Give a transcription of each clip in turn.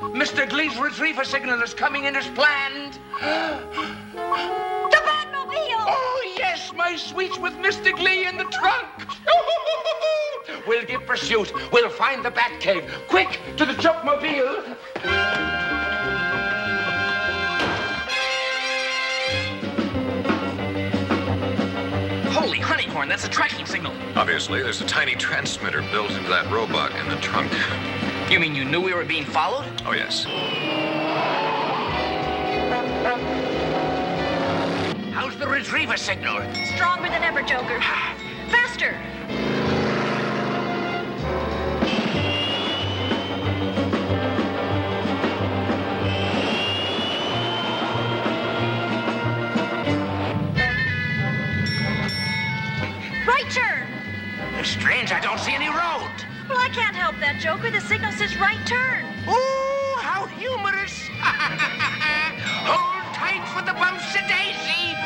Mr. Glee's retriever signal is coming in as planned. The Batmobile! Oh, yes, my sweets with Mr. Glee in the trunk. we'll give pursuit. We'll find the Batcave. Quick, to the Chuckmobile. Holy honeycorn, that's a tracking signal. Obviously, there's a tiny transmitter built into that robot in the trunk. You mean you knew we were being followed? Oh, yes. How's the retriever signal? Stronger than ever, Joker. can't help that, Joker. The signal says right turn. Ooh, how humorous. Hold tight for the bouncy daisy.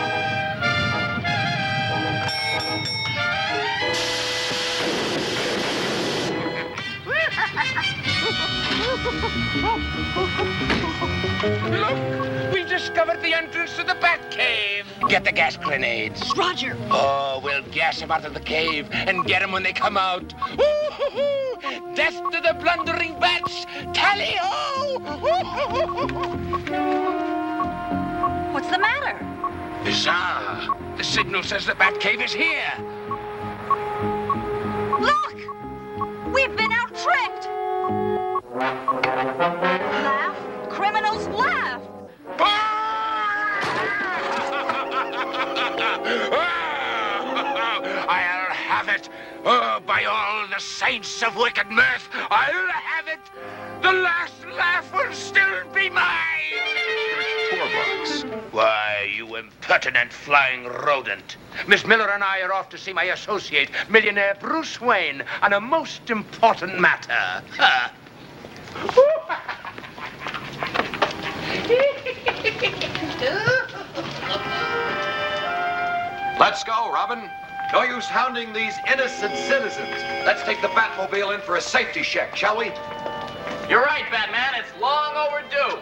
Look, we've discovered the entrance to the Bat Cave. Get the gas grenades. Roger. Oh, we'll gas them out of the cave and get them when they come out. Ooh-hoo-hoo! Death to the blundering bats! Tally-ho! What's the matter? Bizarre. The signal says the Bat Cave is here. Look! We've been out Oh, by all the saints of wicked mirth, I'll have it. The last laugh will still be mine. Four bucks. Why, you impertinent flying rodent. Miss Miller and I are off to see my associate, millionaire Bruce Wayne, on a most important matter. Huh. Let's go, Robin. No use hounding these innocent citizens. Let's take the Batmobile in for a safety check, shall we? You're right, Batman. It's long overdue.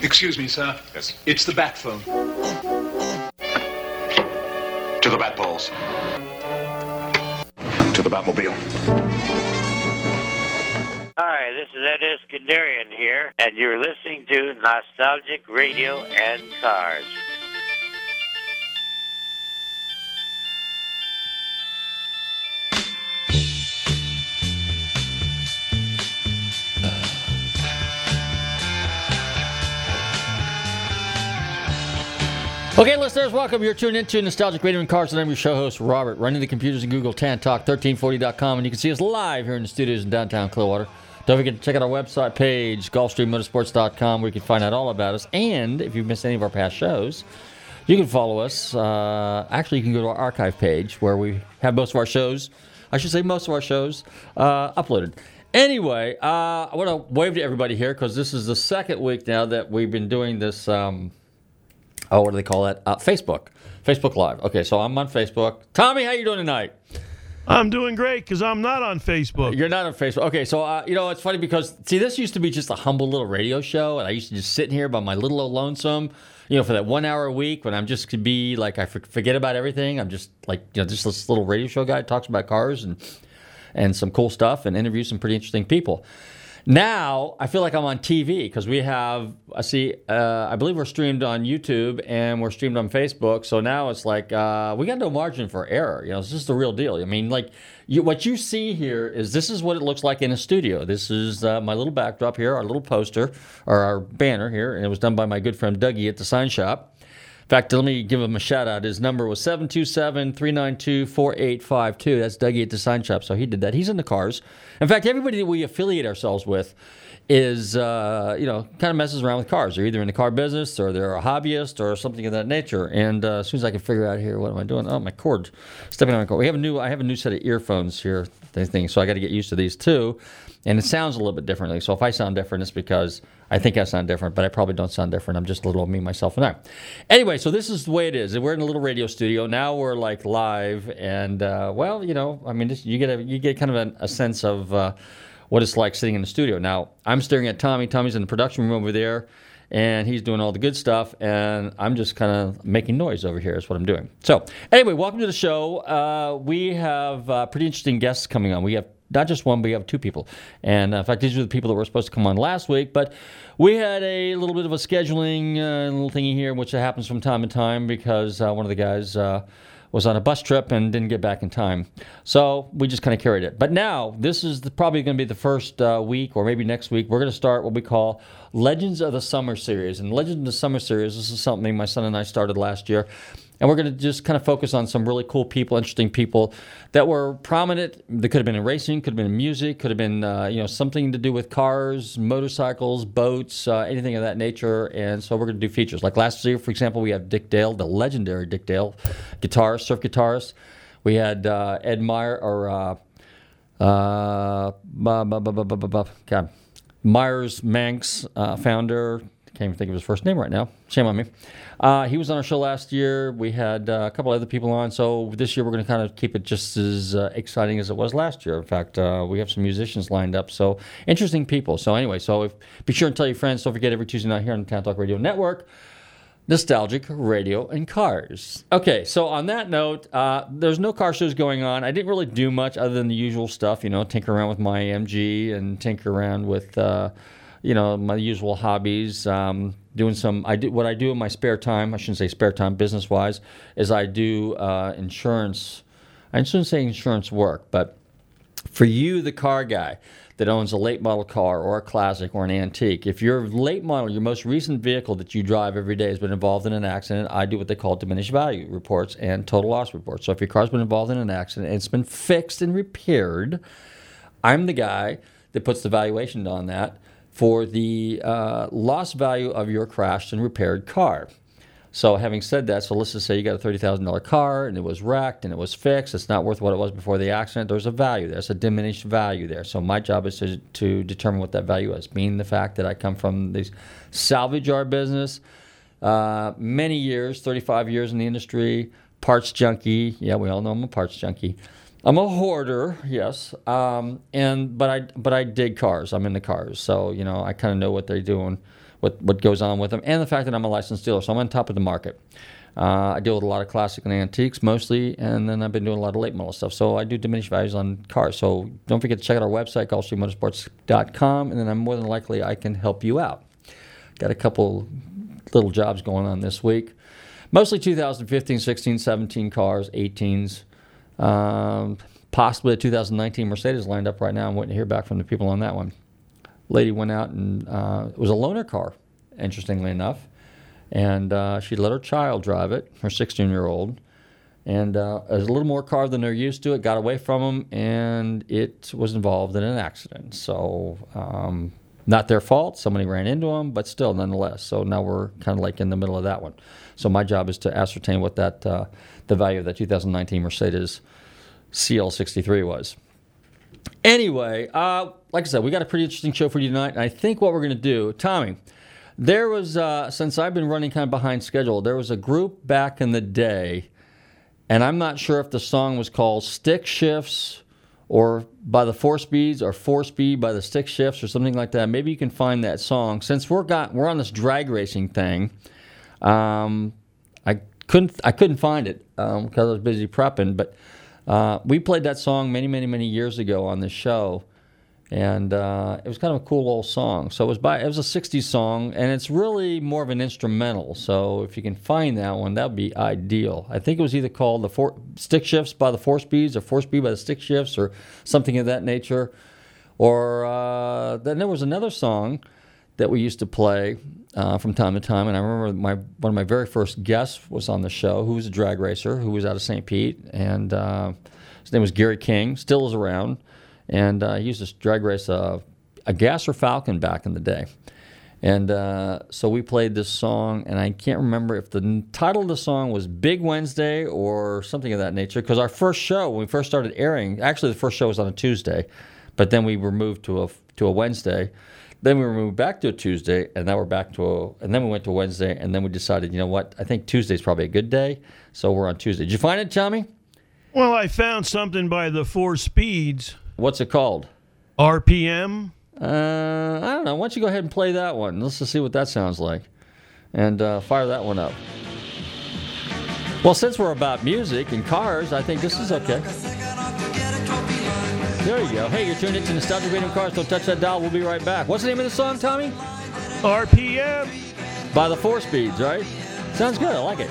Excuse me, sir. Yes. It's the bat phone. To the Batballs. To the Batmobile. Hi, this is Ed Iskenderian here, and you're listening to Nostalgic Radio and Cars. Okay, listeners, welcome. You're tuned into Nostalgic Radio and Cars, and I'm your show host, Robert, running the computers and Google TownTalk1340.com, and you can see us live here in the studios in downtown Clearwater. Don't forget to check out our website page, GulfstreamMotorsports.com, where you can find out all about us. And if you've missed any of our past shows, you can follow us. Uh, actually, you can go to our archive page where we have most of our shows, I should say most of our shows, uh, uploaded. Anyway, uh, I want to wave to everybody here because this is the second week now that we've been doing this. Um, oh, what do they call that? Uh, Facebook, Facebook Live. Okay, so I'm on Facebook. Tommy, how you doing tonight? I'm doing great because I'm not on Facebook. You're not on Facebook. Okay, so uh, you know it's funny because see, this used to be just a humble little radio show, and I used to just sit in here by my little old lonesome, you know, for that one hour a week when I'm just could be like I forget about everything. I'm just like you know just this little radio show guy talks about cars and and some cool stuff and interviews some pretty interesting people. Now I feel like I'm on TV because we have I see uh, I believe we're streamed on YouTube and we're streamed on Facebook. So now it's like uh, we got no margin for error. You know, this is the real deal. I mean, like you, what you see here is this is what it looks like in a studio. This is uh, my little backdrop here, our little poster or our banner here, and it was done by my good friend Dougie at the Sign Shop. In fact, let me give him a shout out. His number was 727 392 4852. That's Dougie at the Sign Shop. So he did that. He's in the cars. In fact, everybody that we affiliate ourselves with is, uh, you know, kind of messes around with cars. They're either in the car business or they're a hobbyist or something of that nature. And uh, as soon as I can figure out here, what am I doing? Oh, my cord. Stepping on my cord. We have a new, I have a new set of earphones here, thing, so I got to get used to these too. And it sounds a little bit differently. So if I sound different, it's because I think I sound different, but I probably don't sound different. I'm just a little me, myself, and I. Anyway, so this is the way it is. We're in a little radio studio now. We're like live, and uh, well, you know, I mean, you get a you get kind of a, a sense of uh, what it's like sitting in the studio. Now I'm staring at Tommy. Tommy's in the production room over there, and he's doing all the good stuff, and I'm just kind of making noise over here. Is what I'm doing. So anyway, welcome to the show. Uh, we have uh, pretty interesting guests coming on. We have not just one, but we have two people. And uh, in fact, these are the people that were supposed to come on last week. But we had a little bit of a scheduling uh, little thingy here, which happens from time to time because uh, one of the guys uh, was on a bus trip and didn't get back in time. So we just kind of carried it. But now, this is the, probably going to be the first uh, week, or maybe next week, we're going to start what we call Legends of the Summer Series. And Legends of the Summer Series, this is something my son and I started last year. And we're going to just kind of focus on some really cool people, interesting people that were prominent. That could have been in racing, could have been in music, could have been uh, you know something to do with cars, motorcycles, boats, uh, anything of that nature. And so we're going to do features. Like last year, for example, we had Dick Dale, the legendary Dick Dale, guitarist, surf guitarist. We had uh, Ed Meyer or uh, uh, Meyers Manx, uh, founder. Can't even think of his first name right now. Shame on me. Uh, he was on our show last year. We had uh, a couple other people on. So this year we're going to kind of keep it just as uh, exciting as it was last year. In fact, uh, we have some musicians lined up. So interesting people. So anyway, so if, be sure and tell your friends. Don't forget every Tuesday night here on the Town Talk Radio Network. Nostalgic radio and cars. Okay, so on that note, uh, there's no car shows going on. I didn't really do much other than the usual stuff, you know, tinker around with my MG and tinker around with uh, you know, my usual hobbies. Um, doing some, I do what I do in my spare time. I shouldn't say spare time, business wise, is I do uh, insurance. I shouldn't say insurance work, but for you, the car guy that owns a late model car or a classic or an antique, if your late model, your most recent vehicle that you drive every day has been involved in an accident, I do what they call diminished value reports and total loss reports. So if your car's been involved in an accident and it's been fixed and repaired, I'm the guy that puts the valuation on that for the uh, lost value of your crashed and repaired car. So, having said that, so let's just say you got a $30,000 car and it was wrecked and it was fixed. It's not worth what it was before the accident. There's a value. There, It's a diminished value there. So, my job is to, to determine what that value is, being the fact that I come from the salvage yard business, uh, many years, 35 years in the industry, parts junkie. Yeah, we all know I'm a parts junkie. I'm a hoarder, yes, um, and but I but I dig cars. I'm into cars, so you know I kind of know what they're doing, what what goes on with them, and the fact that I'm a licensed dealer, so I'm on top of the market. Uh, I deal with a lot of classic and antiques mostly, and then I've been doing a lot of late model stuff. So I do diminished values on cars. So don't forget to check out our website, GulfstreamMotorsports.com, and then I'm more than likely I can help you out. Got a couple little jobs going on this week, mostly 2015, 16, 17 cars, 18s. Um, possibly a 2019 Mercedes lined up right now. I'm waiting to hear back from the people on that one. Lady went out and uh, it was a loaner car, interestingly enough, and uh, she let her child drive it, her 16 year old. And uh, it was a little more car than they're used to. It got away from them, and it was involved in an accident. So, um, not their fault. Somebody ran into them, but still, nonetheless. So now we're kind of like in the middle of that one. So my job is to ascertain what that uh, the value of that 2019 Mercedes CL63 was. Anyway, uh, like I said, we got a pretty interesting show for you tonight. And I think what we're going to do, Tommy, there was, uh, since I've been running kind of behind schedule, there was a group back in the day, and I'm not sure if the song was called Stick Shifts or by the Four Speeds or Four Speed by the Stick Shifts or something like that. Maybe you can find that song. Since we're got we're on this drag racing thing, um, couldn't I couldn't find it um, because I was busy prepping, but. Uh, we played that song many, many, many years ago on this show, and uh, it was kind of a cool old song. So it was by it was a '60s song, and it's really more of an instrumental. So if you can find that one, that would be ideal. I think it was either called the four, Stick Shifts by the Four Speeds or Four Speed by the Stick Shifts or something of that nature. Or uh, then there was another song that we used to play uh, from time to time. And I remember my one of my very first guests was on the show, who was a drag racer, who was out of St. Pete, and uh, his name was Gary King. Still is around, and uh, he used to drag race a, a Gasser Falcon back in the day. And uh, so we played this song, and I can't remember if the title of the song was Big Wednesday or something of that nature. Because our first show, when we first started airing, actually the first show was on a Tuesday, but then we were moved to a to a Wednesday. Then we were moved back to a Tuesday, and now we're back to a, and then we went to Wednesday, and then we decided, you know what? I think Tuesday's probably a good day, so we're on Tuesday. Did you find it, Tommy? Well, I found something by the Four Speeds. What's it called? RPM. Uh, I don't know. Why don't you go ahead and play that one? Let's just see what that sounds like, and uh, fire that one up. Well, since we're about music and cars, I think this is okay. There you go. Hey, you're tuned into Nostalgic Radio Cars. Don't touch that dial. We'll be right back. What's the name of the song, Tommy? RPM. By the Four Speeds, right? Sounds good. I like it.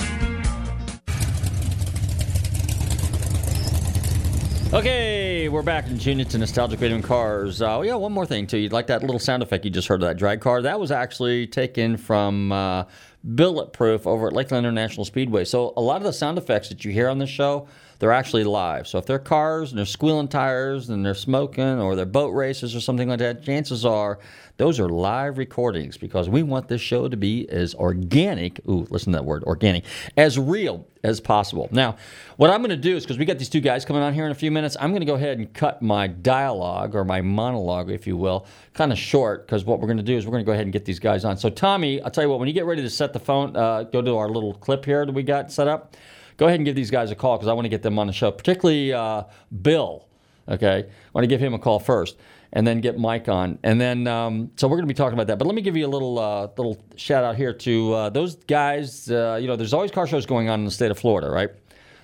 Okay, we're back and tuned into Nostalgic and Cars. Uh, yeah, one more thing too. You'd like that little sound effect you just heard of that drag car? That was actually taken from uh, Bulletproof over at Lakeland International Speedway. So a lot of the sound effects that you hear on this show, they're actually live. So if they're cars and they're squealing tires and they're smoking or they're boat races or something like that, chances are those are live recordings because we want this show to be as organic, ooh, listen to that word, organic, as real as possible. Now, what I'm going to do is because we got these two guys coming on here in a few minutes, I'm going to go ahead and cut my dialogue or my monologue, if you will, kind of short because what we're going to do is we're going to go ahead and get these guys on. So, Tommy, I'll tell you what, when you get ready to set the phone, uh, go to our little clip here that we got set up, go ahead and give these guys a call because I want to get them on the show, particularly uh, Bill. Okay, I want to give him a call first and then get Mike on. And then, um, so we're going to be talking about that. But let me give you a little uh, little shout out here to uh, those guys. Uh, you know, there's always car shows going on in the state of Florida, right?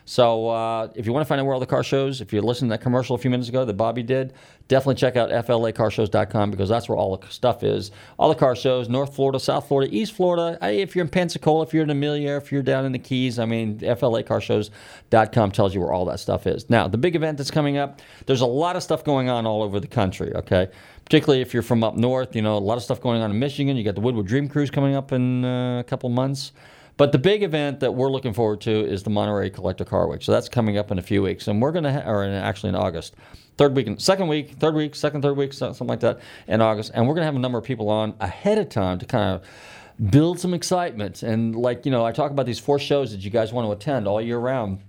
So uh, if you want to find out where all the car shows, if you listened to that commercial a few minutes ago that Bobby did, definitely check out flacarshows.com because that's where all the stuff is. All the car shows, North Florida, South Florida, East Florida. If you're in Pensacola, if you're in Amelia, if you're down in the Keys, I mean, flacarshows.com tells you where all that stuff is. Now, the big event that's coming up, there's a lot of stuff going on all over the country, okay? Particularly if you're from up north, you know, a lot of stuff going on in Michigan. You got the Woodward Dream Cruise coming up in uh, a couple months. But the big event that we're looking forward to is the Monterey Collector Car Week. So that's coming up in a few weeks, and we're going to, ha- or in, actually in August, third week, and second week, third week, second, third week, something like that in August, and we're going to have a number of people on ahead of time to kind of build some excitement. And like you know, I talk about these four shows that you guys want to attend all year round.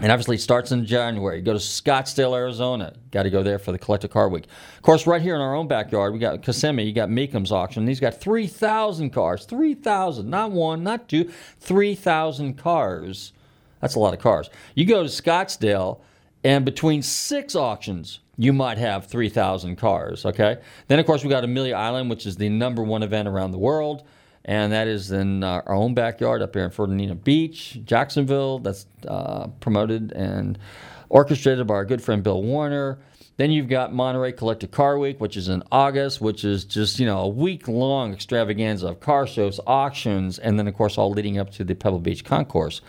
And obviously, it starts in January. You go to Scottsdale, Arizona. Got to go there for the Collector Car Week. Of course, right here in our own backyard, we got Kissimmee. You got Mecum's auction. He's got 3,000 cars. 3,000. Not one, not two. 3,000 cars. That's a lot of cars. You go to Scottsdale, and between six auctions, you might have 3,000 cars, okay? Then, of course, we got Amelia Island, which is the number one event around the world and that is in uh, our own backyard up here in Fernandina Beach, Jacksonville. That's uh, promoted and orchestrated by our good friend Bill Warner. Then you've got Monterey Collector Car Week, which is in August, which is just you know a week long extravaganza of car shows, auctions, and then of course all leading up to the Pebble Beach Concours.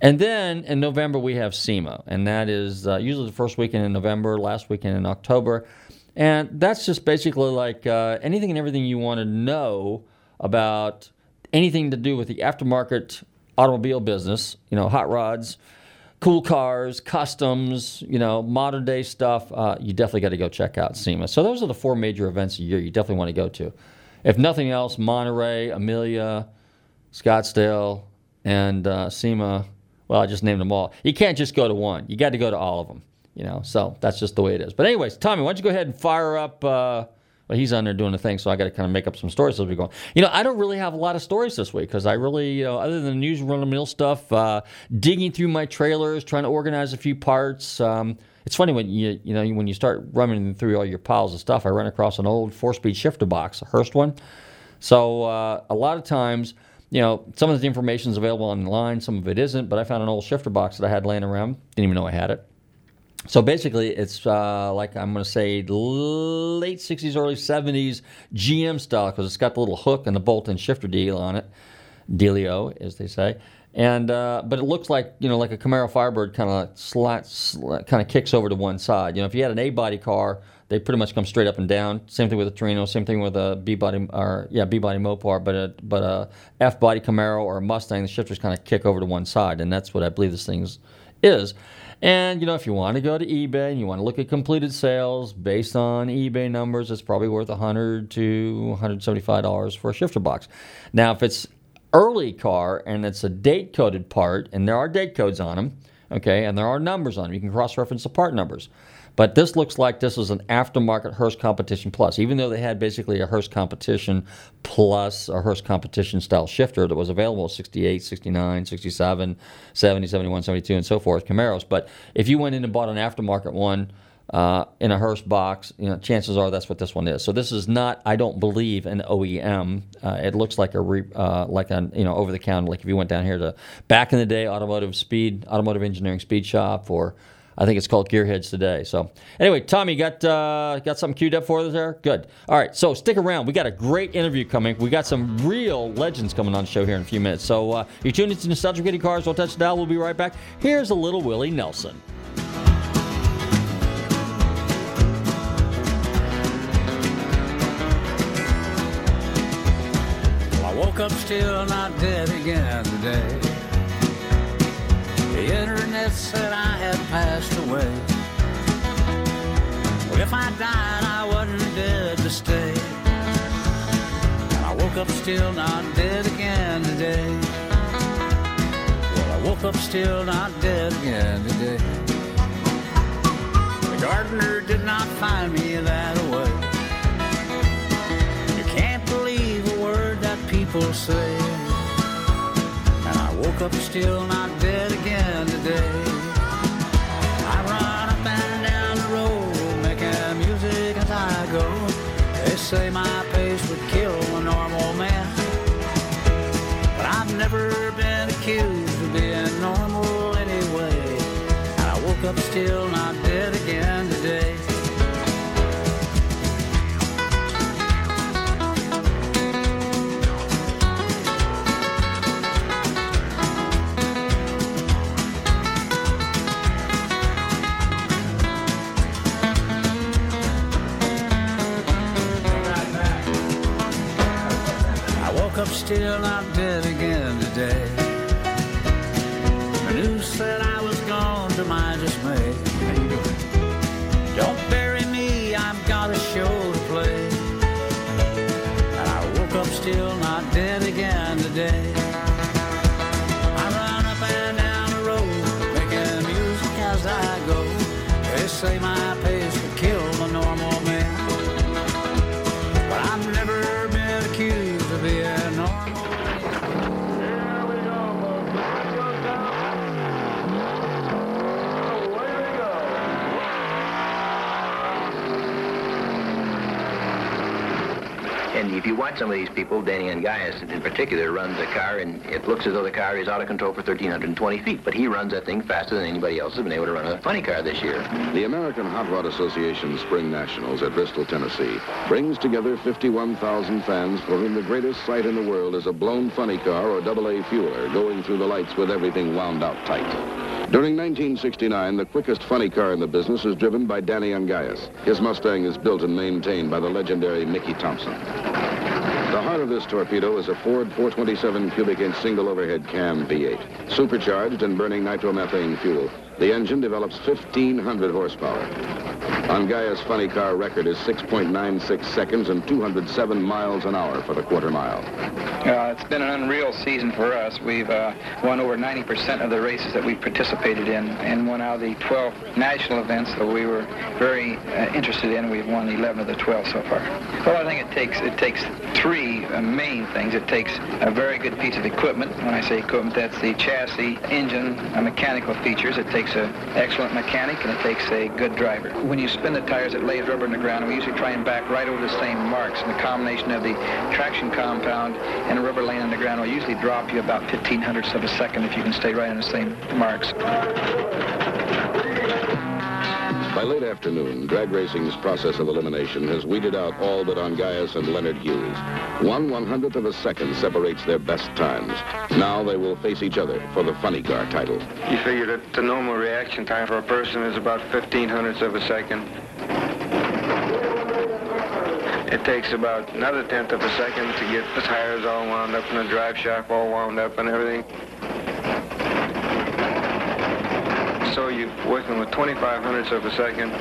And then in November we have SEMA, and that is uh, usually the first weekend in November, last weekend in October, and that's just basically like uh, anything and everything you want to know about anything to do with the aftermarket automobile business, you know, hot rods, cool cars, customs, you know, modern day stuff, uh, you definitely got to go check out SEMA. So those are the four major events a year you definitely want to go to. If nothing else, Monterey, Amelia, Scottsdale, and uh, SEMA. Well, I just named them all. You can't just go to one. You got to go to all of them. You know, so that's just the way it is. But anyways, Tommy, why don't you go ahead and fire up? Uh, well, he's on there doing the thing, so I got to kind of make up some stories as we go. You know, I don't really have a lot of stories this week because I really, you know, other than the news run of mill stuff, uh, digging through my trailers, trying to organize a few parts. Um, it's funny when you, you know, when you start running through all your piles of stuff. I ran across an old four-speed shifter box, a Hurst one. So uh, a lot of times, you know, some of the information is available online, some of it isn't. But I found an old shifter box that I had laying around. Didn't even know I had it. So basically, it's uh, like I'm going to say late 60s, early 70s GM style because it's got the little hook and the bolt and shifter deal on it, dealio as they say. And uh, but it looks like you know like a Camaro Firebird kind of slat kind of kicks over to one side. You know if you had an A body car, they pretty much come straight up and down. Same thing with a Torino. Same thing with a B body or yeah B body Mopar. But a but a F body Camaro or a Mustang, the shifters kind of kick over to one side, and that's what I believe this thing is. And you know, if you want to go to eBay and you want to look at completed sales based on eBay numbers, it's probably worth 100 to 175 dollars for a shifter box. Now, if it's early car and it's a date coded part, and there are date codes on them, okay, and there are numbers on them, you can cross reference the part numbers. But this looks like this is an aftermarket Hurst Competition Plus, even though they had basically a Hurst Competition Plus, a Hurst Competition style shifter that was available 68, 69, 67, 70, 71, 72, and so forth, Camaros. But if you went in and bought an aftermarket one, uh, in a Hurst box, you know, chances are that's what this one is. So this is not, I don't believe, an OEM. Uh, it looks like a re, uh, like a you know over the counter. Like if you went down here to back in the day, automotive speed, automotive engineering speed shop, or I think it's called Gearheads today. So anyway, Tommy, got uh, got something queued up for us there. Good. All right, so stick around. We got a great interview coming. We got some real legends coming on the show here in a few minutes. So uh, you're tuned into Nostalgic Getty Cars. We'll touch dial. We'll be right back. Here's a little Willie Nelson. I woke up still not dead again today. The internet said I had passed away. Well, if I died, I wasn't dead to stay. And I woke up still not dead again today. Well, I woke up still not dead again today. The gardener did not find me that way. You can't believe a word that people say. Woke up still not dead again today. I run up and down the road making music as I go. They say my pace would kill a normal man. But I've never been accused of being normal anyway. And I woke up still, not dead again still, not dead again today. The news said I was gone to my dismay. Don't bury me, I've got a show to play. And I woke up still, not dead again today. I run up and down the road, making music as I go. They say my And watch some of these people, Danny Ongais in particular runs a car, and it looks as though the car is out of control for 1,320 feet. But he runs that thing faster than anybody else has been able to run a funny car this year. The American Hot Rod Association Spring Nationals at Bristol, Tennessee brings together 51,000 fans for whom the greatest sight in the world is a blown funny car or double-A fueler going through the lights with everything wound out tight. During 1969, the quickest funny car in the business is driven by Danny Ongais. His Mustang is built and maintained by the legendary Mickey Thompson. The heart of this torpedo is a Ford 427 cubic inch single overhead cam V8. Supercharged and burning nitromethane fuel, the engine develops 1,500 horsepower. Ongais's funny car record is 6.96 seconds and 207 miles an hour for the quarter mile. Uh, it's been an unreal season for us. We've uh, won over 90% of the races that we participated in and won out of the 12 national events that we were very uh, interested in. We've won 11 of the 12 so far. Well, I think it takes it takes three uh, main things. It takes a very good piece of equipment. When I say equipment, that's the chassis, engine, mechanical features. It takes an excellent mechanic and it takes a good driver. When you spin the tires, it lays rubber in the ground. We usually try and back right over the same marks. And the combination of the traction compound and a rubber laying on the ground will usually drop you about 15 hundredths of a second if you can stay right on the same marks. By late afternoon, drag racing's process of elimination has weeded out all but Ongais and Leonard Hughes. One one-hundredth of a second separates their best times. Now they will face each other for the funny car title. You figure that the normal reaction time for a person is about 15 hundredths of a second. It takes about another tenth of a second to get the tires all wound up and the drive shaft all wound up and everything. So working with 25 hundredths of a second.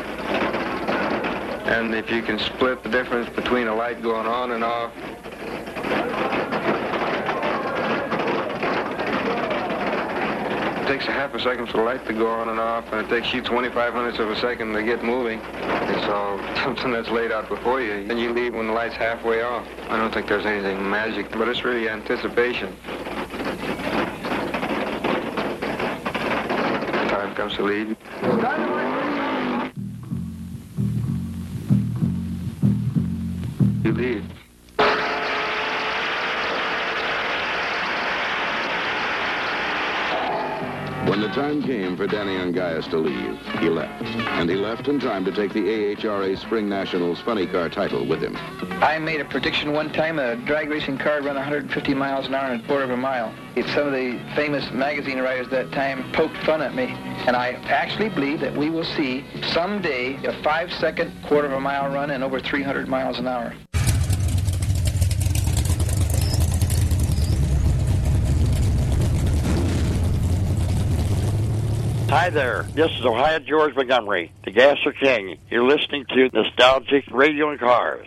And if you can split the difference between a light going on and off, it takes a half a second for the light to go on and off, and it takes you 25 hundredths of a second to get moving. It's all something that's laid out before you, and you leave when the light's halfway off. I don't think there's anything magic, but it's really anticipation. Time comes to lead. You lead. When the time came for Danny Ongais to leave, he left. And he left in time to take the AHRA Spring Nationals funny car title with him. I made a prediction one time that a drag racing car would run 150 miles an hour in a quarter of a mile. It's some of the famous magazine writers at that time poked fun at me. And I actually believe that we will see someday a five-second quarter of a mile run in over 300 miles an hour. Hi there. This is Ohio George Montgomery, the Gasser King. You're listening to Nostalgic Radio and Cars.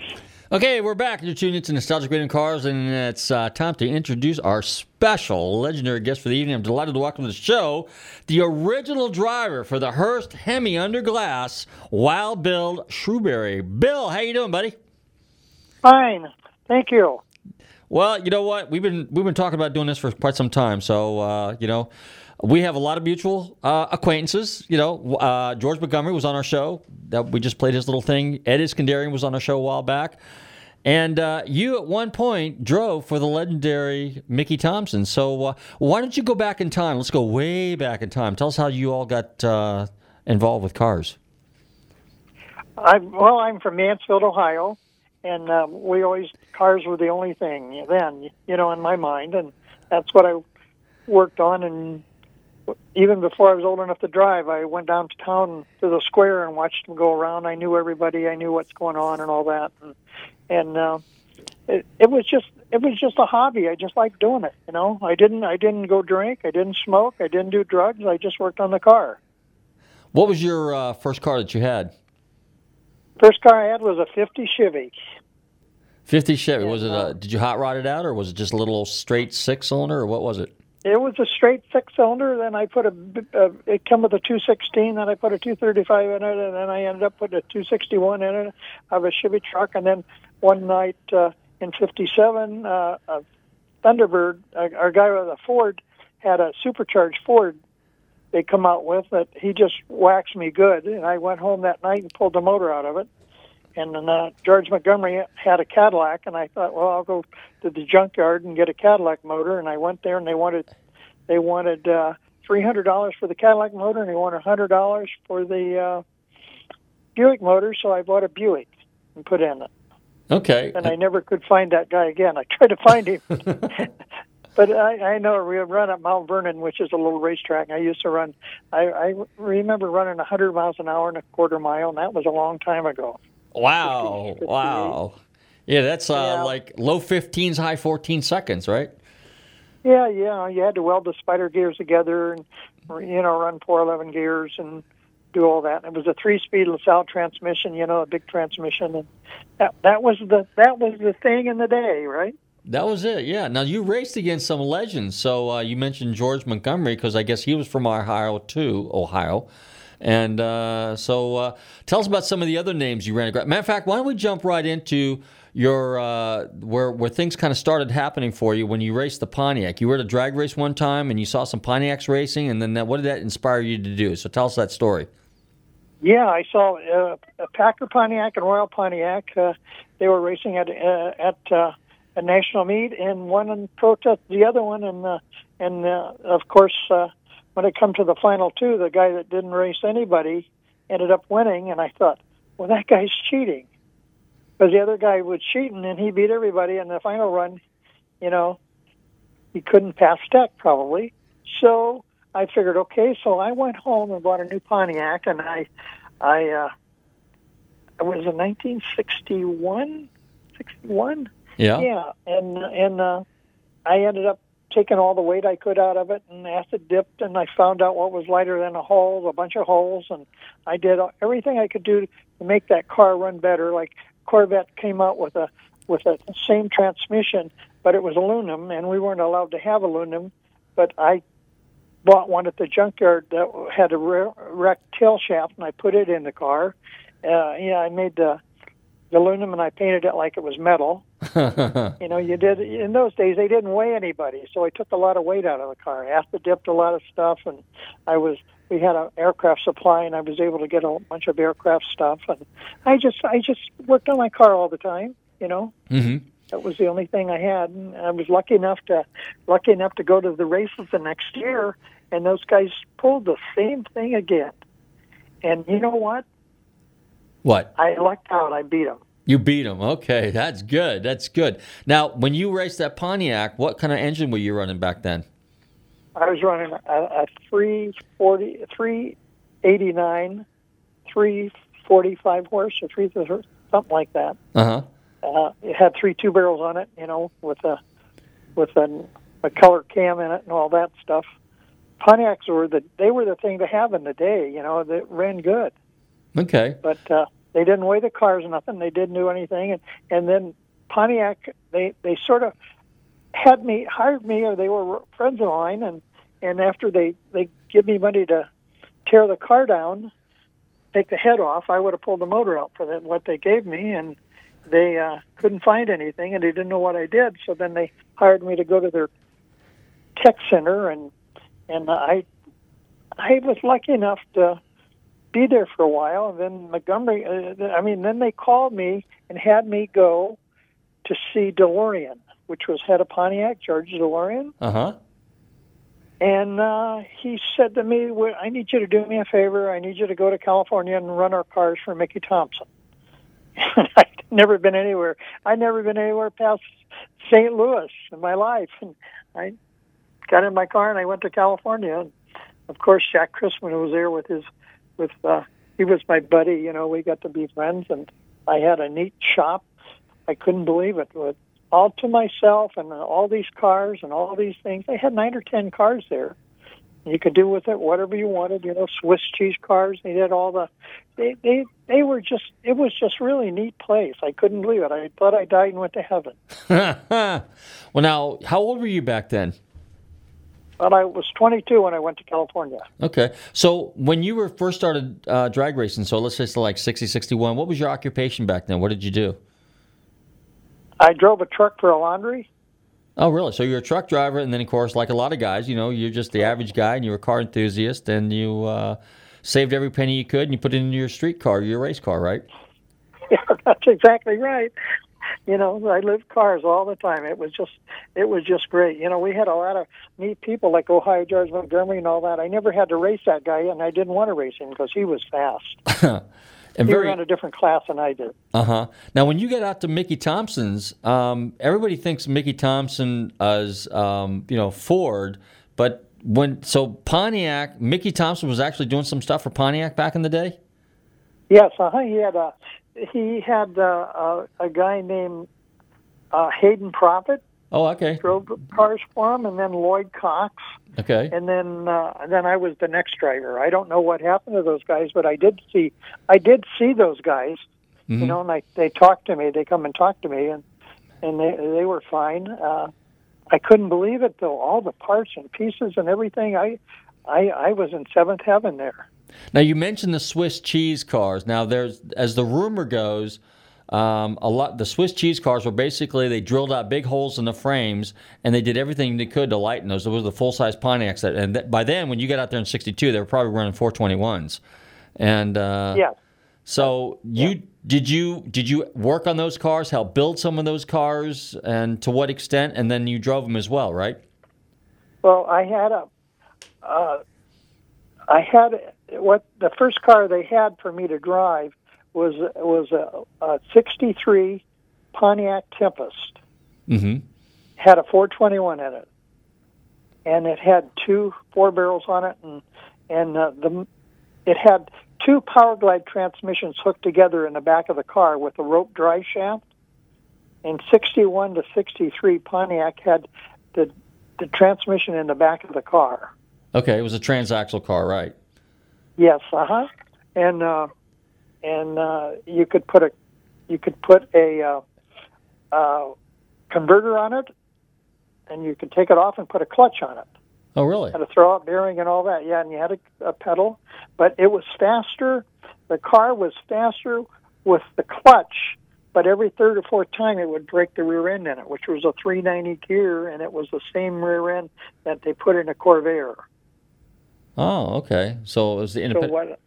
Okay, we're back. You're tuning into Nostalgic Radio and Cars, and it's uh, time to introduce our special legendary guest for the evening. I'm delighted to welcome to the show the original driver for the Hurst Hemi Under Glass, Wild Bill Shrewsberry. Bill, how you doing, buddy? Fine, thank you. Well, you know what? We've been we've been talking about doing this for quite some time. So uh, you know, we have a lot of mutual uh, acquaintances. You know, uh, George Montgomery was on our show. That we just played his little thing. Ed Iskenderian was on our show a while back. And uh, you at one point drove for the legendary Mickey Thompson. So uh, why don't you go back in time? Let's go way back in time. Tell us how you all got uh, involved with cars? I well, I'm from Mansfield, Ohio, and um, we always cars were the only thing then, you know, in my mind, and that's what I worked on. And even before I was old enough to drive, I went down to town to the square and watched them go around. I knew everybody, I knew what's going on and all that, and and uh, it, it was just it was just a hobby. I just liked doing it. You know, I didn't I didn't go drink, I didn't smoke, I didn't do drugs. I just worked on the car. What was your uh, first car that you had? First car I had was a '50 Chevy. 50 Chevy. Was it a, did you hot rod it out or was it just a little straight six cylinder or what was it? It was a straight six cylinder. Then I put a, a it came with a 216. Then I put a 235 in it, and then I ended up putting a 261 in it of a Chevy truck. And then one night uh, in '57, uh, a Thunderbird, our guy with a Ford, had a supercharged Ford. They come out with that. He just waxed me good, and I went home that night and pulled the motor out of it. And then uh, George Montgomery had a Cadillac, and I thought, well, I'll go to the junkyard and get a Cadillac motor. And I went there, and they wanted they wanted uh, three hundred dollars for the Cadillac motor, and they wanted hundred dollars for the uh, Buick motor. So I bought a Buick and put in it. Okay. And I never could find that guy again. I tried to find him, but I, I know we run at Mount Vernon, which is a little racetrack. I used to run. I, I remember running a hundred miles an hour in a quarter mile, and that was a long time ago. Wow. Wow. Yeah, that's uh, Yeah. like low 15s, high 14 seconds, right? Yeah, yeah. You had to weld the spider gears together and you know run four eleven gears and do all that. It was a three-speed LaSalle transmission, you know, a big transmission, and that that was the that was the thing in the day, right? That was it. Yeah. Now you raced against some legends. So uh, you mentioned George Montgomery because I guess he was from Ohio too, Ohio. And uh, so uh, tell us about some of the other names you ran across. Matter of fact, why don't we jump right into your uh, where where things kind of started happening for you when you raced the Pontiac. You were at a drag race one time and you saw some Pontiacs racing, and then that, what did that inspire you to do? So tell us that story. Yeah, I saw uh, a Packer Pontiac and Royal Pontiac. Uh, they were racing at uh, at uh, a national meet, and one in protest the other one, and uh, and uh, of course, uh, when it come to the final two, the guy that didn't race anybody ended up winning, and I thought, well, that guy's cheating, because the other guy was cheating, and he beat everybody in the final run. You know, he couldn't pass tech probably, so I figured, okay, so I went home and bought a new Pontiac, and I, I, uh, it was in 1961, 61. Yeah. Yeah, and and uh, I ended up taking all the weight I could out of it and acid dipped, and I found out what was lighter than a hole, a bunch of holes, and I did everything I could do to make that car run better. Like Corvette came out with a with a same transmission, but it was aluminum, and we weren't allowed to have aluminum. But I bought one at the junkyard that had a wrecked tail shaft, and I put it in the car. Uh, yeah, I made the, the aluminum and I painted it like it was metal. You know, you did in those days they didn't weigh anybody, so I took a lot of weight out of the car. Acid dipped a lot of stuff, and I was we had an aircraft supply, and I was able to get a bunch of aircraft stuff, and I just I just worked on my car all the time. You know, Mm-hmm. that was the only thing I had, and I was lucky enough to lucky enough to go to the races the next year, and those guys pulled the same thing again. And you know what? What? I lucked out. I beat them. You beat him. Okay, that's good. That's good. Now, when you raced that Pontiac, what kind of engine were you running back then? I was running a, a 340, 389, 345 horse or three something like that. Uh huh. Uh, it had three two barrels on it, you know, with a with a, a color cam in it and all that stuff. Pontiacs were the they were the thing to have in the day, you know, that ran good. Okay. But uh, they didn't weigh the cars, nothing. They didn't do anything, and and then Pontiac they they sort of had me hired me, or they were friends of mine, and and after they they give me money to tear the car down, take the head off, I would have pulled the motor out for them, what they gave me, and they uh, couldn't find anything, and they didn't know what I did. So then they hired me to go to their tech center, and and I I was lucky enough to be there for a while. And then Montgomery, uh, I mean, then they called me and had me go to see DeLorean, which was head of Pontiac, George DeLorean. Uh huh. And uh, he said to me, well, "I need you to do me a favor. I need you to go to California and run our cars for Mickey Thompson." I'd never been anywhere. I'd never been anywhere past St. Louis in my life, and I got in my car and I went to California. And of course, Jack Chrisman was there with his with. uh He was my buddy. You know, we got to be friends, and I had a neat shop. I couldn't believe it. With all to myself and all these cars and all these things. I had nine or ten cars there. You could do with it whatever you wanted. You know, Swiss cheese cars. They did all the. They they they were just. It was just really neat place. I couldn't believe it. I thought I died and went to heaven. well, now, how old were you back then? But I was 22 when I went to California. Okay. So when you were first started uh, drag racing, so let's say it's like 60, 61, what was your occupation back then? What did you do? I drove a truck for a laundry. Oh, really? So you're a truck driver, and then, of course, like a lot of guys, you know, you're just the average guy, and you're a car enthusiast, and you uh, saved every penny you could, and you put it into your street car, your race car, right? Yeah, that's exactly right. You know, I lived cars all the time. It was just, it was just great. You know, we had a lot of neat people like Ohio George Montgomery and all that. I never had to race that guy, and I didn't want to race him because he was fast. and he very, ran a different class than I did. Uh huh. Now, when you get out to Mickey Thompson's, um, everybody thinks Mickey Thompson as um, you know Ford, but when so Pontiac, Mickey Thompson was actually doing some stuff for Pontiac back in the day. Yes, uh huh. He had a he had uh, a, a guy named uh, Hayden Proffitt Oh, okay. drove cars for him, and then Lloyd Cox, Okay. and then uh, then I was the next driver. I don't know what happened to those guys, but I did see I did see those guys. You Mhm. know, and I, they talked to me. They come and talk to me, and and they they were fine. Uh, I couldn't believe it though. All the parts and pieces and everything. I I I was in seventh heaven there. Now you mentioned the Swiss cheese cars. Now there's as the rumor goes, um, a lot the Swiss cheese cars were basically they drilled out big holes in the frames and they did everything they could to lighten those. Those were the full size Pontiacs. That, and that, by then, when you got out there in '62, they were probably running 421s. And uh, Yes. So you did you did you work on those cars? Help build some of those cars, and to what extent? And then you drove them as well, right? Well, I had a, uh, I had what the first car they had for me to drive was was a, a '63 Pontiac Tempest. Mm-hmm. Had a 421 in it, and it had two four barrels on it, and and uh, the it had two Power Glide transmissions hooked together in the back of the car with a rope drive shaft. In 61 to 63, Pontiac had the the transmission in the back of the car. Okay, it was a transaxle car, right? Yes, uh huh. And uh, and uh, you could put a you could put a uh, uh, converter on it, and you could take it off and put a clutch on it. Oh, really? Had a throw out bearing and all that. Yeah, and you had a, a pedal, but it was faster. The car was faster with the clutch, but every third or fourth time it would break the rear end in it, which was a 390 gear, and it was the same rear end that they put in a Corvair. Oh, okay. So it was the So independent. what?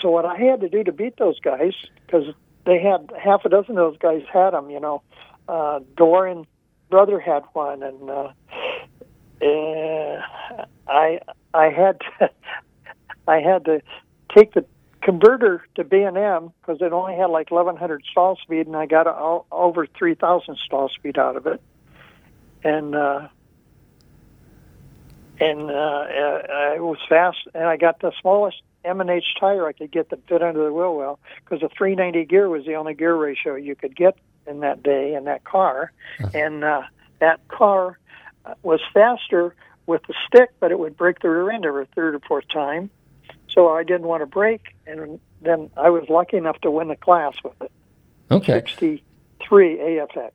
So what I had to do to beat those guys, because they had half a dozen of those guys had them. You know, uh, Doran brother had one, and uh, uh, I I had to, I had to take the converter to B and M because it only had like 1100 stall speed, and I got a, over 3000 stall speed out of it, and. uh and uh, uh, it was fast. And I got the smallest M and H tire I could get that fit under the wheel well because the 390 gear was the only gear ratio you could get in that day in that car, and uh, that car uh, was faster with the stick, but it would break the rear end every third or fourth time. So I didn't want to break, and then I was lucky enough to win the class with it. Okay. 63 AFX.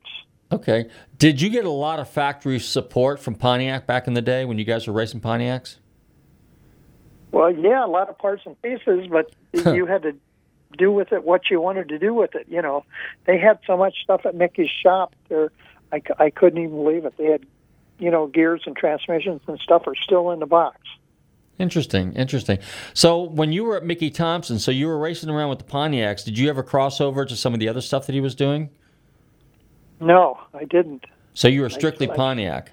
Okay. Did you get a lot of factory support from Pontiac back in the day when you guys were racing Pontiacs? Well, yeah, a lot of parts and pieces, but you had to do with it what you wanted to do with it. You know, they had so much stuff at Mickey's shop there, I, I couldn't even believe it. They had, you know, gears and transmissions and stuff are still in the box. Interesting, interesting. So when you were at Mickey Thompson, so you were racing around with the Pontiacs. Did you ever cross over to some of the other stuff that he was doing? No, I didn't. So you were strictly I- Pontiac.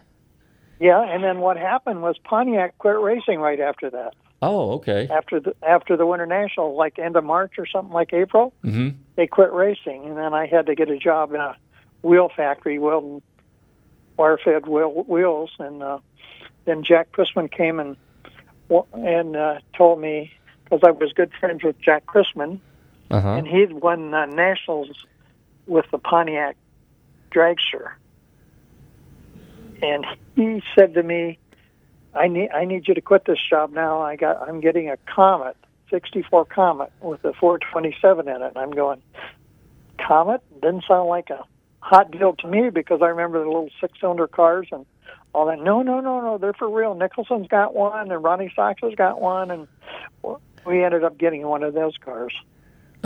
Yeah, and then what happened was Pontiac quit racing right after that. Oh, okay. After the after the Winter Nationals, like end of March or something like April, hmm they quit racing, and then I had to get a job in a wheel factory, welding wire-fed wheel, wheels, and uh, then Jack Chrisman came and and uh, told me because I was good friends with Jack Chrisman, Uh huh. and he'd won uh, nationals with the Pontiac dragster. And he said to me, "I need I need you to quit this job now. I got I'm getting a Comet, '64 Comet with a 427 in it." And I'm going, "Comet didn't sound like a hot deal to me because I remember the little six-cylinder cars and all that. No, no, no, no, they're for real. Nicholson's got one, and Ronnie Sox has got one, and we ended up getting one of those cars."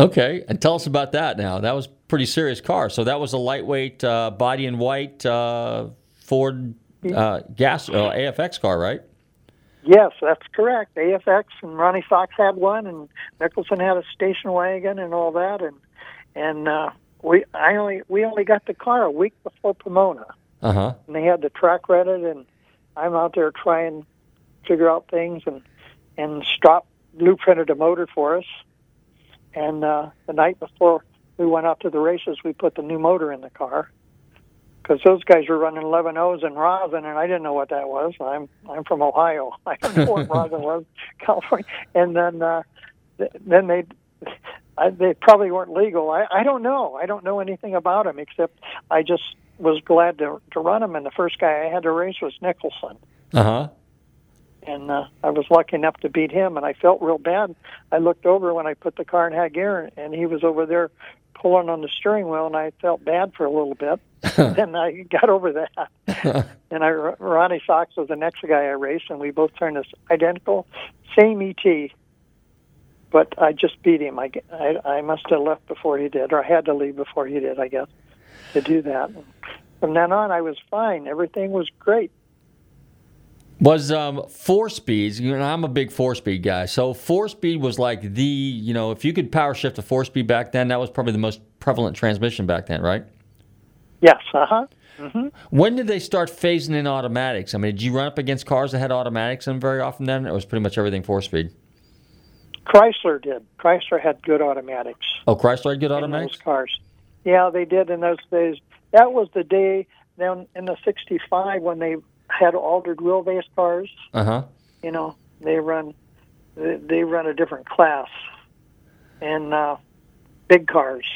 Okay, and tell us about that now. That was pretty serious car. So that was a lightweight, uh, body in white uh, Ford uh, gas uh, AFX car, right? Yes, that's correct. AFX and Ronnie Sox had one, and Nicholson had a station wagon and all that, and and uh, we I only we only got the car a week before Pomona, Uh huh. and they had the track rented, and I'm out there trying to figure out things, and and Stroppe blueprinted a motor for us, and uh, the night before we went out to the races, we put the new motor in the car. Because those guys were running 11 O's and rosin, and I didn't know what that was. I'm I'm from Ohio. I don't know what rosin was, California. And then uh, th- then they they probably weren't legal. I I don't know. I don't know anything about them except I just was glad to to run them. And the first guy I had to race was Nicholson, Uh huh. And uh, I was lucky enough to beat him. And I felt real bad. I looked over when I put the car in high gear, and he was over there pulling on the steering wheel, and I felt bad for a little bit. then I got over that. and I, Ronnie Sox was the next guy I raced, and we both turned this identical, same ET, but I just beat him. I, I, I must have left before he did, or I had to leave before he did, I guess, to do that. From then on, I was fine. Everything was great. Was um, four speeds? You know, I'm a big four speed guy. So four speed was like the you know if you could power shift a four speed back then, that was probably the most prevalent transmission back then, right? Yes, uh huh. hmm When did they start phasing in automatics? I mean, did you run up against cars that had automatics in very often then, or it was pretty much everything four speed? Chrysler did. Chrysler had good automatics. Oh, Chrysler had good automatics. those cars. Yeah, they did in those days. That was the day then in the '65 when they had altered wheelbase cars. Uh huh. You know, they run they, they run a different class, and uh, big cars.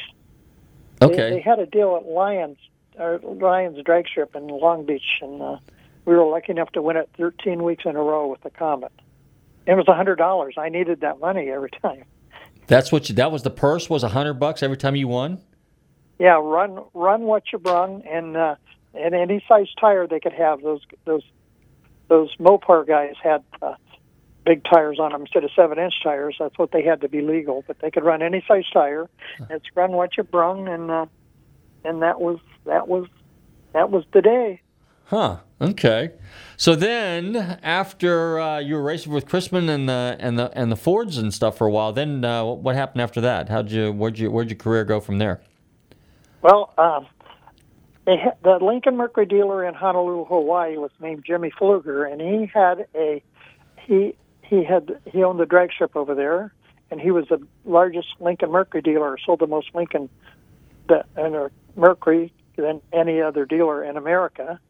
Okay. They, had a deal at Lions, or Lions Drag Strip in Long Beach, and uh, we were lucky enough to win it 13 weeks in a row with the Comet. It was a hundred dollars. I needed that money every time. That's what you. That was the purse was a hundred bucks every time you won. Yeah, run run what you brung, and uh, and any size tire they could have. Those those those Mopar guys had uh, big tires on them instead of seven inch tires. That's what they had to be legal, but they could run any size tire. It's run what you brung, and uh, and that was that was that was the day. Huh. Okay. So then, after uh, you were racing with Chrisman and the and the and the Fords and stuff for a while, then uh, what happened after that? How'd you where'd you where'd your career go from there? Well, um, they had, the Lincoln Mercury dealer in Honolulu, Hawaii, was named Jimmy Pflueger, and he had a he he had he owned the drag strip over there, and he was the largest Lincoln Mercury dealer, sold the most Lincoln the, and Mercury than any other dealer in America,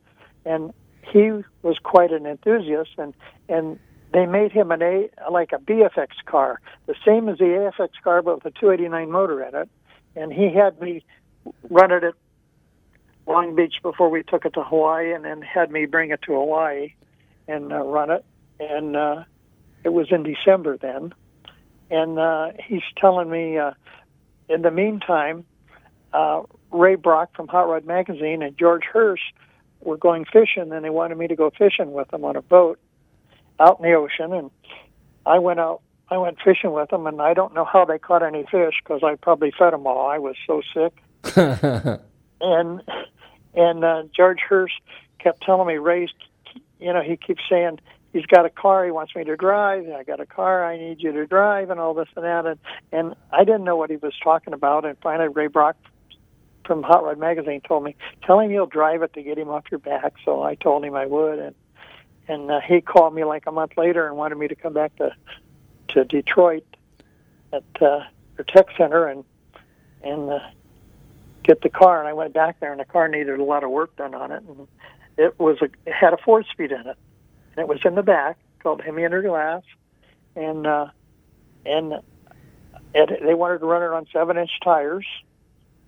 and he was quite an enthusiast, and and they made him an A like a BFX car, the same as the AFX car, but with a 289 motor in it, and he had me run it at Long Beach before we took it to Hawaii, and then had me bring it to Hawaii and uh, run it. And uh, it was in December then. And uh, he's telling me, uh, in the meantime, uh, Ray Brock from Hot Rod Magazine and George Hurst were going fishing, and they wanted me to go fishing with them on a boat out in the ocean. And I went out. I went fishing with them, and I don't know how they caught any fish because I probably fed them all. I was so sick and and uh, George Hurst kept telling me, Ray, you know, he keeps saying he's got a car he wants me to drive. I got a car I need you to drive, and all this and that. And and I didn't know what he was talking about. And finally, Ray Brock from Hot Rod Magazine told me, tell him you'll drive it to get him off your back. So I told him I would, and and uh, he called me like a month later and wanted me to come back to to Detroit at uh, the tech center and and uh, get the car. And I went back there, and the car needed a lot of work done on it. And it was a it had a four speed in it, and it was in the back called Hemi Under Glass, and uh, and it, they wanted to run it on seven inch tires.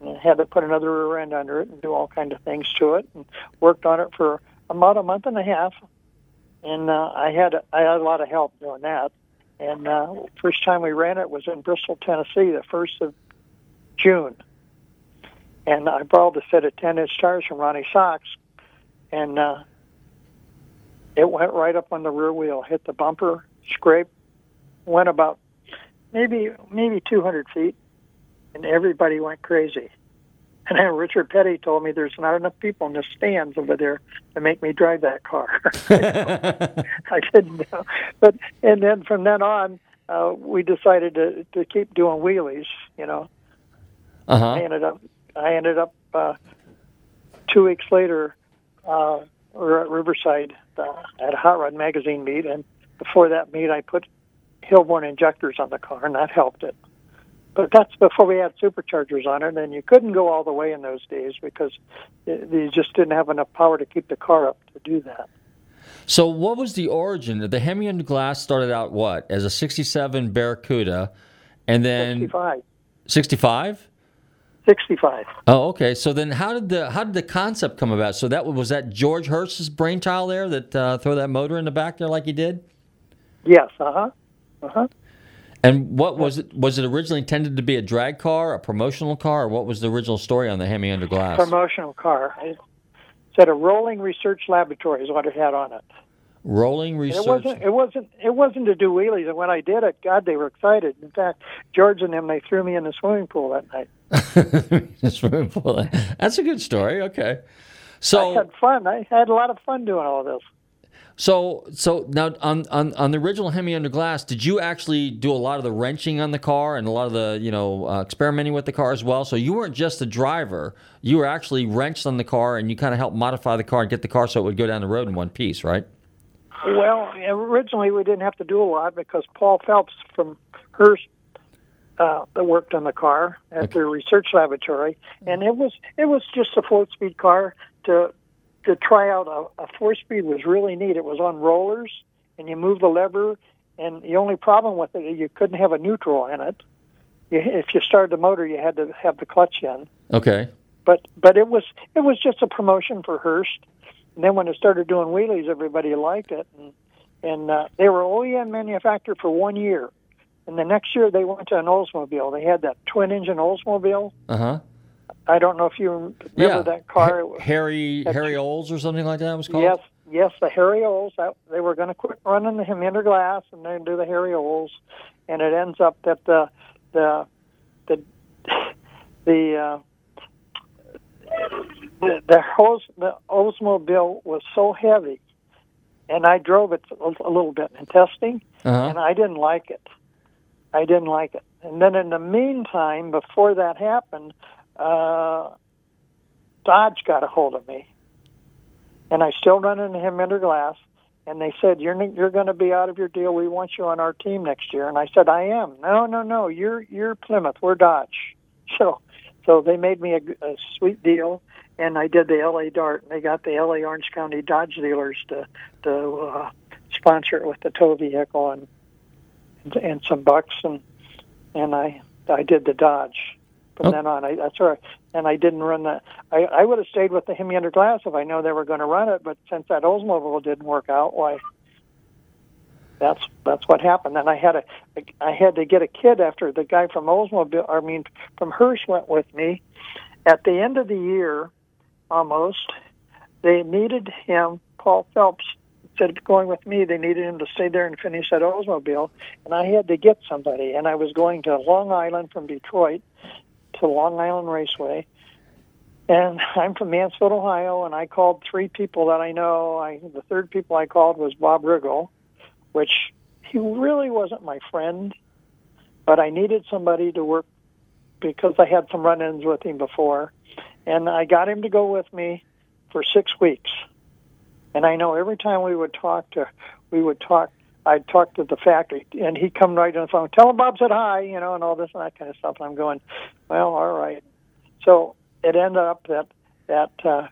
And had to put another rear end under it and do all kind of things to it, and worked on it for about a month and a half. And uh, I had I had a lot of help doing that. And uh, first time we ran it was in Bristol, Tennessee, the first of June. And I borrowed a set of 10 inch tires from Ronnie Sox, and uh, it went right up on the rear wheel, hit the bumper, scraped, went about maybe maybe 200 feet, and everybody went crazy. And then Richard Petty told me there's not enough people in the stands over there to make me drive that car. I didn't know, but and then from then on, uh, we decided to to keep doing wheelies. You know, Uh huh. I ended up I ended up uh, two weeks later uh, we were at Riverside uh, at a hot rod magazine meet, and before that meet, I put Hilborn injectors on the car, and that helped it. But that's before we had superchargers on it, and you couldn't go all the way in those days because it, you just didn't have enough power to keep the car up to do that. So, what was the origin? The Hemi under glass started out what as a '67 Barracuda, and then 65. '65. 65. Oh, okay. So then, how did the how did the concept come about? So that was that George Hurst's brainchild there that uh, throw that motor in the back there like he did. Yes. Uh huh. Uh huh. And what was it? Was it originally intended to be a drag car, a promotional car, or what was the original story on the Hemi under glass? Promotional car. It said a rolling research laboratory is what it had on it. Rolling research. It wasn't. It wasn't. It wasn't to do wheelies. And when I did it, God, they were excited. In fact, George and them they threw me in the swimming pool that night. Swimming pool. That's a good story. Okay. So I had fun. I had a lot of fun doing all this. so so now on, on on the original Hemi under glass, did you actually do a lot of the wrenching on the car and a lot of the you know uh, experimenting with the car as well? So you weren't just the driver; you were actually wrenched on the car and you kind of helped modify the car and get the car so it would go down the road in one piece, right? Well, originally we didn't have to do a lot because Paul Phelps from Hurst uh, that worked on the car at the research laboratory, and it was it was just a four speed car to to try out a, a four speed was really neat. It was on rollers, and you move the lever, and the only problem with it you couldn't have a neutral in it. You, if you started the motor, you had to have the clutch in. Okay. But but it was it was just a promotion for Hurst. And then when it started doing wheelies, everybody liked it, and and uh, they were OEM manufactured for one year. And the next year they went to an Oldsmobile. They had that twin engine Oldsmobile. Uh huh. I don't know if you remember Yeah. that car. Was- Hairy Hairy Olds or something like that was called. Yes, yes, the Hairy Olds. That, they were going to quit running the Hemi under glass and then do the Hairy Olds, and it ends up that the the the the uh, the the, Olds, the Oldsmobile was so heavy, and I drove it a, a little bit in testing, Uh-huh. and I didn't like it. I didn't like it. And then in the meantime, before that happened, uh, Dodge got a hold of me, and I still run into him under glass. And they said, "You're you're going to be out of your deal. We want you on our team next year." And I said, "I am." No, no, no. You're you're Plymouth. We're Dodge. So, so they made me a, a sweet deal, and I did the L.A. Dart. And they got the L.A. Orange County Dodge dealers to to uh, sponsor it with the tow vehicle and and some bucks, and and I I did the Dodge. From then on, I, that's right. And I didn't run the. I, I would have stayed with the Hemi under glass if I know they were going to run it. But since that Oldsmobile didn't work out, why? That's that's what happened. Then I had a I had to get a kid after the guy from Oldsmobile. I mean, from Hurst went with me. At the end of the year, almost, they needed him. Paul Phelps instead of going with me, they needed him to stay there and finish that Oldsmobile. And I had to get somebody. And I was going to Long Island from Detroit to Long Island Raceway. And I'm from Mansfield, Ohio, and I called three people that I know. I, the third people I called was Bob Riggle, which he really wasn't my friend, but I needed somebody to work because I had some run-ins with him before, and I got him to go with me for six weeks. And I know every time we would talk to, we would talk. I'd talk to the factory, and he'd come right on the phone. Tell him Bob said hi, you know, and all this and that kind of stuff. And I'm going, well, all right. So it ended up that that uh,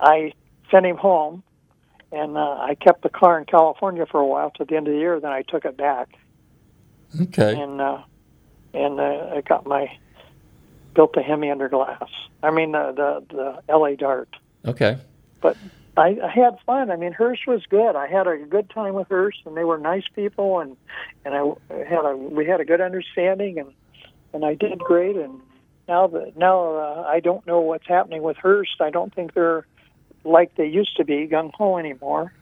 I sent him home, and uh, I kept the car in California for a while to the end of the year. Then I took it back, Okay. and uh, and uh, I got my built the Hemi under glass. I mean the the the L.A. Dart. Okay. But I, I had fun. I mean, Hurst was good. I had a good time with Hurst, and they were nice people, and and I had a we had a good understanding, and and I did great. And now that now uh, I don't know what's happening with Hurst. I don't think they're like they used to be gung ho anymore,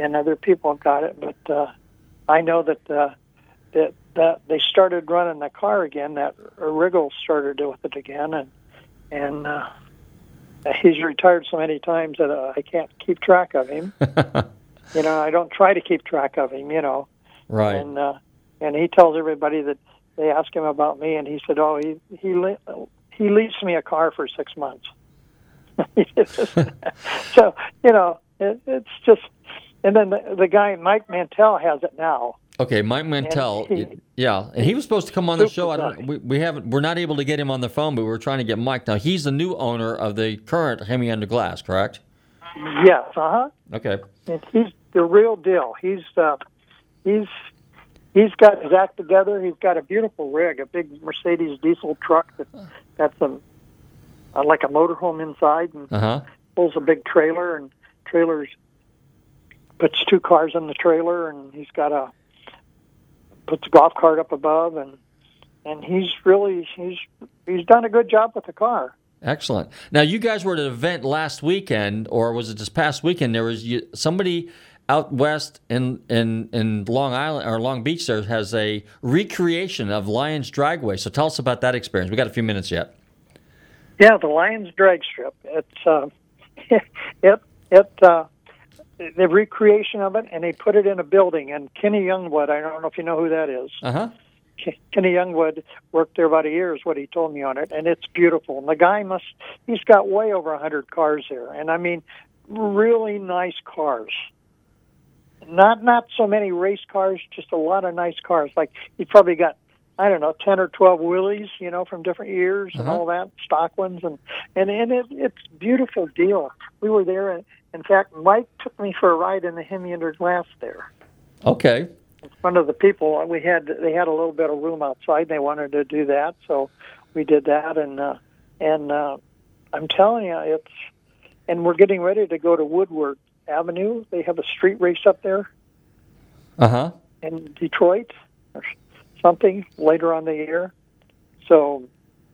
and other people have got it. But uh, I know that uh, that that they started running the car again. That Riggle started with it again, and and. Uh, he's retired so many times that uh, I can't keep track of him. you know, I don't try to keep track of him. You know, Right. and uh, and he tells everybody that they ask him about me, and he said, "Oh, he he le- he leased me a car for six months." so you know, it, it's just, and then the, the guy Mike Mantel has it now. Okay, Mike Mantel. he- yeah, and he was supposed to come on the show. I don't. We, we haven't. We're not able to get him on the phone, but we're trying to get Mike. Now he's the new owner of the current Hemi Under Glass, correct? Yes, uh huh. Okay. And he's the real deal. He's uh, he's he's got his act together. He's got a beautiful rig, a big Mercedes diesel truck that that's a, uh like a motorhome inside, and Uh huh. pulls a big trailer and trailers puts two cars in the trailer, and he's got a puts a golf cart up above, and and he's really he's he's done a good job with the car. Excellent. Now you guys were at an event last weekend, or was it this past weekend? There was you, somebody out west in, in in Long Island or Long Beach. There has a recreation of Lions Dragway. So tell us about that experience. We got a few minutes yet. Yeah, the Lions drag strip. It's uh, it it uh, the recreation of it, and they put it in a building. And Kenny Youngblood, I don't know if you know who that is. Uh huh. Kenny Youngblood worked there about a year, is what he told me on it, and it's beautiful. And the guy must, he's got way over a hundred cars there, and I mean, really nice cars. Not not so many race cars, just a lot of nice cars. Like he probably got, I don't know, ten or twelve Willys, you know, from different years and Uh-huh. all that, stock ones, and and and it, it's beautiful deal. We were there, and in fact, Mike took me for a ride in the Hemi under glass there. Okay. In front of the people we had they had a little bit of room outside. And they wanted to do that so we did that. And uh and uh i'm telling you it's and we're getting ready to go to woodward avenue. They have a street race up there. Uh huh. in detroit or something later on the year. So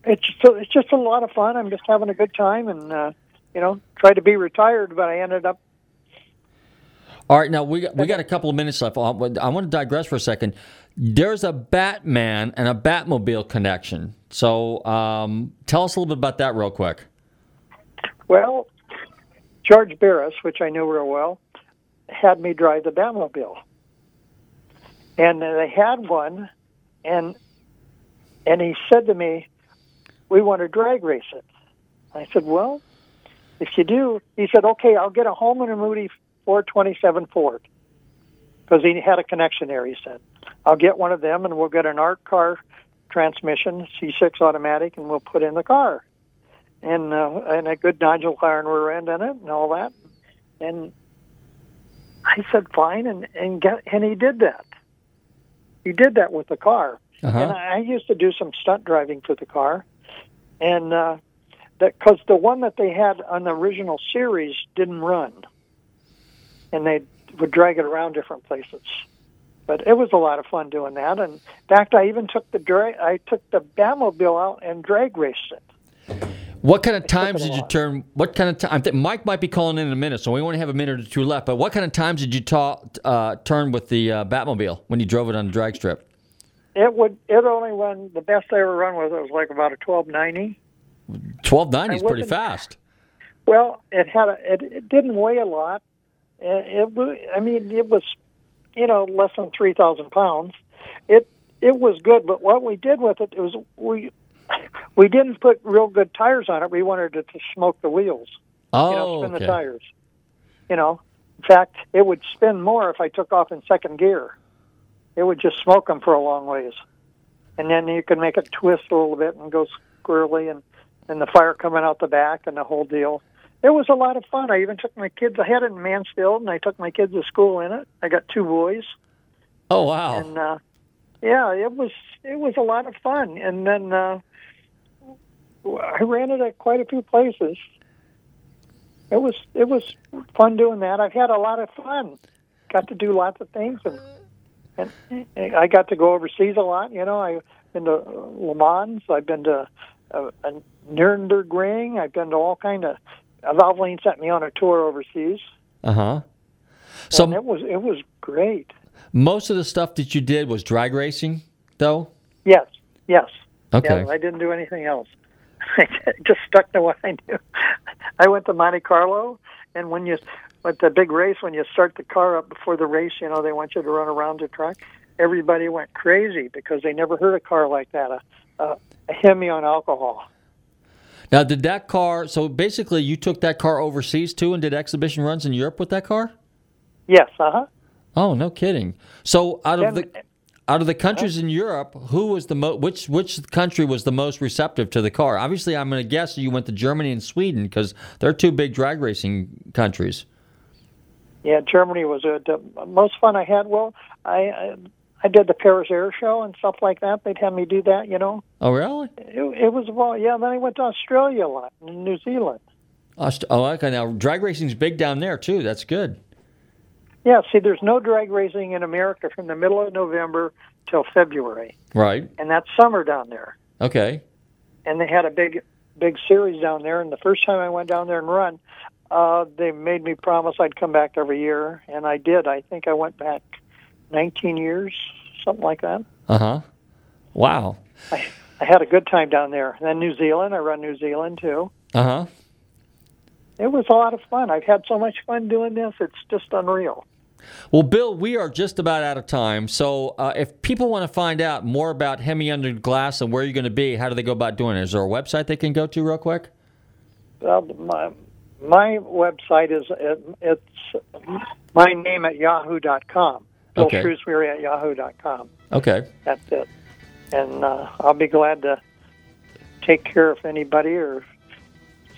it's just, it's just a lot of fun. I'm just having a good time and uh you know tried to be retired but i ended up All right, now we got, we got a couple of minutes left. I want to digress for a second. There's a Batman and a Batmobile connection. So um, tell us a little bit about that real quick. Well, George Barris, which I knew real well, had me drive the Batmobile, and they had one, and and he said to me, "We want to drag race it." I said, "Well, if you do," he said, "Okay, I'll get a Holman and Moody 427 Ford." Because he had a connection there, he said, "I'll get one of them, and we'll get an art car transmission, C6 automatic, and we'll put in the car." and uh, and a good nodular iron rear end in it and all that. And I said fine, and and get, and he did that. He did that with the car. Uh-huh. And I used to do some stunt driving for the car, and uh, that because the one that they had on the original series didn't run, and they would drag it around different places. But it was a lot of fun doing that. And in fact, I even took the dra- I took the Batmobile out and drag raced it. What kind of times did you turn? What kind of time? Mike might be calling in in a minute, so we only have a minute or two left. But what kind of times did you ta- uh, turn with the uh, Batmobile when you drove it on the drag strip? It would. It only run. The best I ever run with it was like about a twelve ninety. Twelve ninety is pretty fast. Well, it had a. It, it didn't weigh a lot. It, it. I mean, it was, you know, less than three thousand pounds. It it was good, but what we did with it was we we didn't put real good tires on it. We wanted it to smoke the wheels. Oh, you know, oh, spin okay. the tires. you know, in fact, it would spin more if I took off in second gear. It would just smoke them for a long ways, and then you could make it twist a little bit and go squirrely, and and the fire coming out the back and the whole deal. It was a lot of fun. I even took my kids. I had it in Mansfield, and I took my kids to school in it. I got two boys. Oh wow! And uh, yeah, it was it was a lot of fun. And then uh, I ran it at quite a few places. It was it was fun doing that. I've had a lot of fun. Got to do lots of things, and and I got to go overseas a lot. You know, I've been to Le Mans. I've been to uh, uh, Nuremberg I've been to all kind of. Valvoline sent me on a tour overseas. Uh huh. So and it was it was great. Most of the stuff that you did was drag racing, though. Yes. Yes. Okay. Yes, I didn't do anything else. I just stuck to what I knew. I went to Monte Carlo, and when you at the big race, when you start the car up before the race, you know they want you to run around the track. Everybody went crazy because they never heard a car like that, a, a, a Hemi on alcohol. Now, did that car? So basically, you took that car overseas too, and did exhibition runs in Europe with that car? Yes. Uh huh. Oh, no kidding. So out of the out of the countries in Europe, who was the mo- which which country was the most receptive to the car? Obviously, I'm going to guess you went to Germany and Sweden because they're two big drag racing countries. Yeah, Germany was a, the most fun I had. Well, I, I I did the Paris Air Show and stuff like that. They'd have me do that, you know. Oh, really? It, it was well, yeah. Then I went to Australia a lot, and New Zealand. Aust- oh, okay. Now drag racing's big down there too. That's good. Yeah, see, there's no drag racing in America from the middle of November till February. Right. And that's summer down there. Okay. And they had a big, big series down there. And the first time I went down there and run, uh, they made me promise I'd come back every year, and I did. I think I went back 19 years, something like that. Uh huh. Wow. I, I had a good time down there. And then New Zealand, I run New Zealand too. Uh huh. It was a lot of fun. I've had so much fun doing this. It's just unreal. Well, Bill, we are just about out of time. So, uh, if people want to find out more about Hemi Under Glass and where you're going to be, how do they go about doing it? Is there a website they can go to, real quick? Well, my my website is it, it's my name at yahoo.com. Bill Okay. Shrewsberry at yahoo.com. Okay. That's it. And uh, I'll be glad to take care of anybody or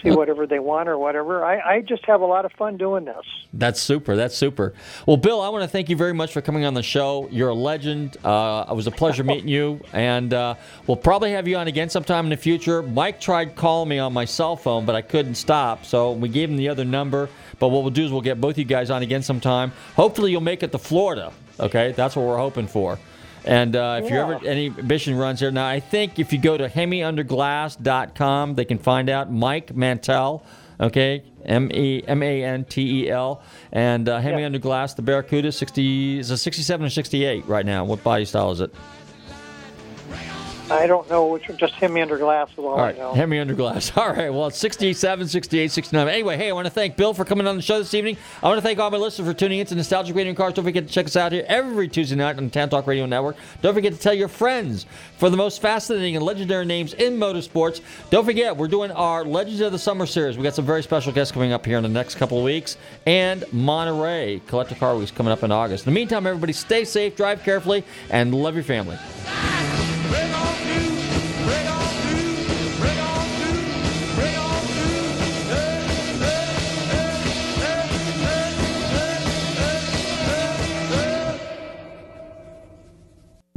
see whatever they want or whatever. I, I just have a lot of fun doing this. That's super. That's super. Well, Bill, I want to thank you very much for coming on the show. You're a legend. Uh, it was a pleasure meeting you, and uh, we'll probably have you on again sometime in the future. Mike tried calling me on my cell phone, but I couldn't stop, so we gave him the other number. But what we'll do is we'll get both you guys on again sometime. Hopefully, you'll make it to Florida. Okay, that's what we're hoping for. And uh, if you're ever any mission runs here, now I think if you go to hemiunderglass.com, they can find out Mike Mantel. Okay, M E M A N T E L, and uh, Hemi Glass, the Barracuda, sixty is a sixty-seven or sixty-eight right now. What body style is it? I don't know which one, just Hemi under glass is all, All right, I know. Hemi Under Glass. All right, well, it's 67, 68, 69. Anyway, hey, I want to thank Bill for coming on the show this evening. I want to thank all my listeners for tuning in to Nostalgic Radio Cars. Don't forget to check us out here every Tuesday night on the Tan Talk Radio Network. Don't forget to tell your friends for the most fascinating and legendary names in motorsports. Don't forget, we're doing our Legends of the Summer series. We got some very special guests coming up here in the next couple of weeks. And Monterey Collector Car Week's coming up in August. In the meantime, everybody stay safe, drive carefully, and love your family.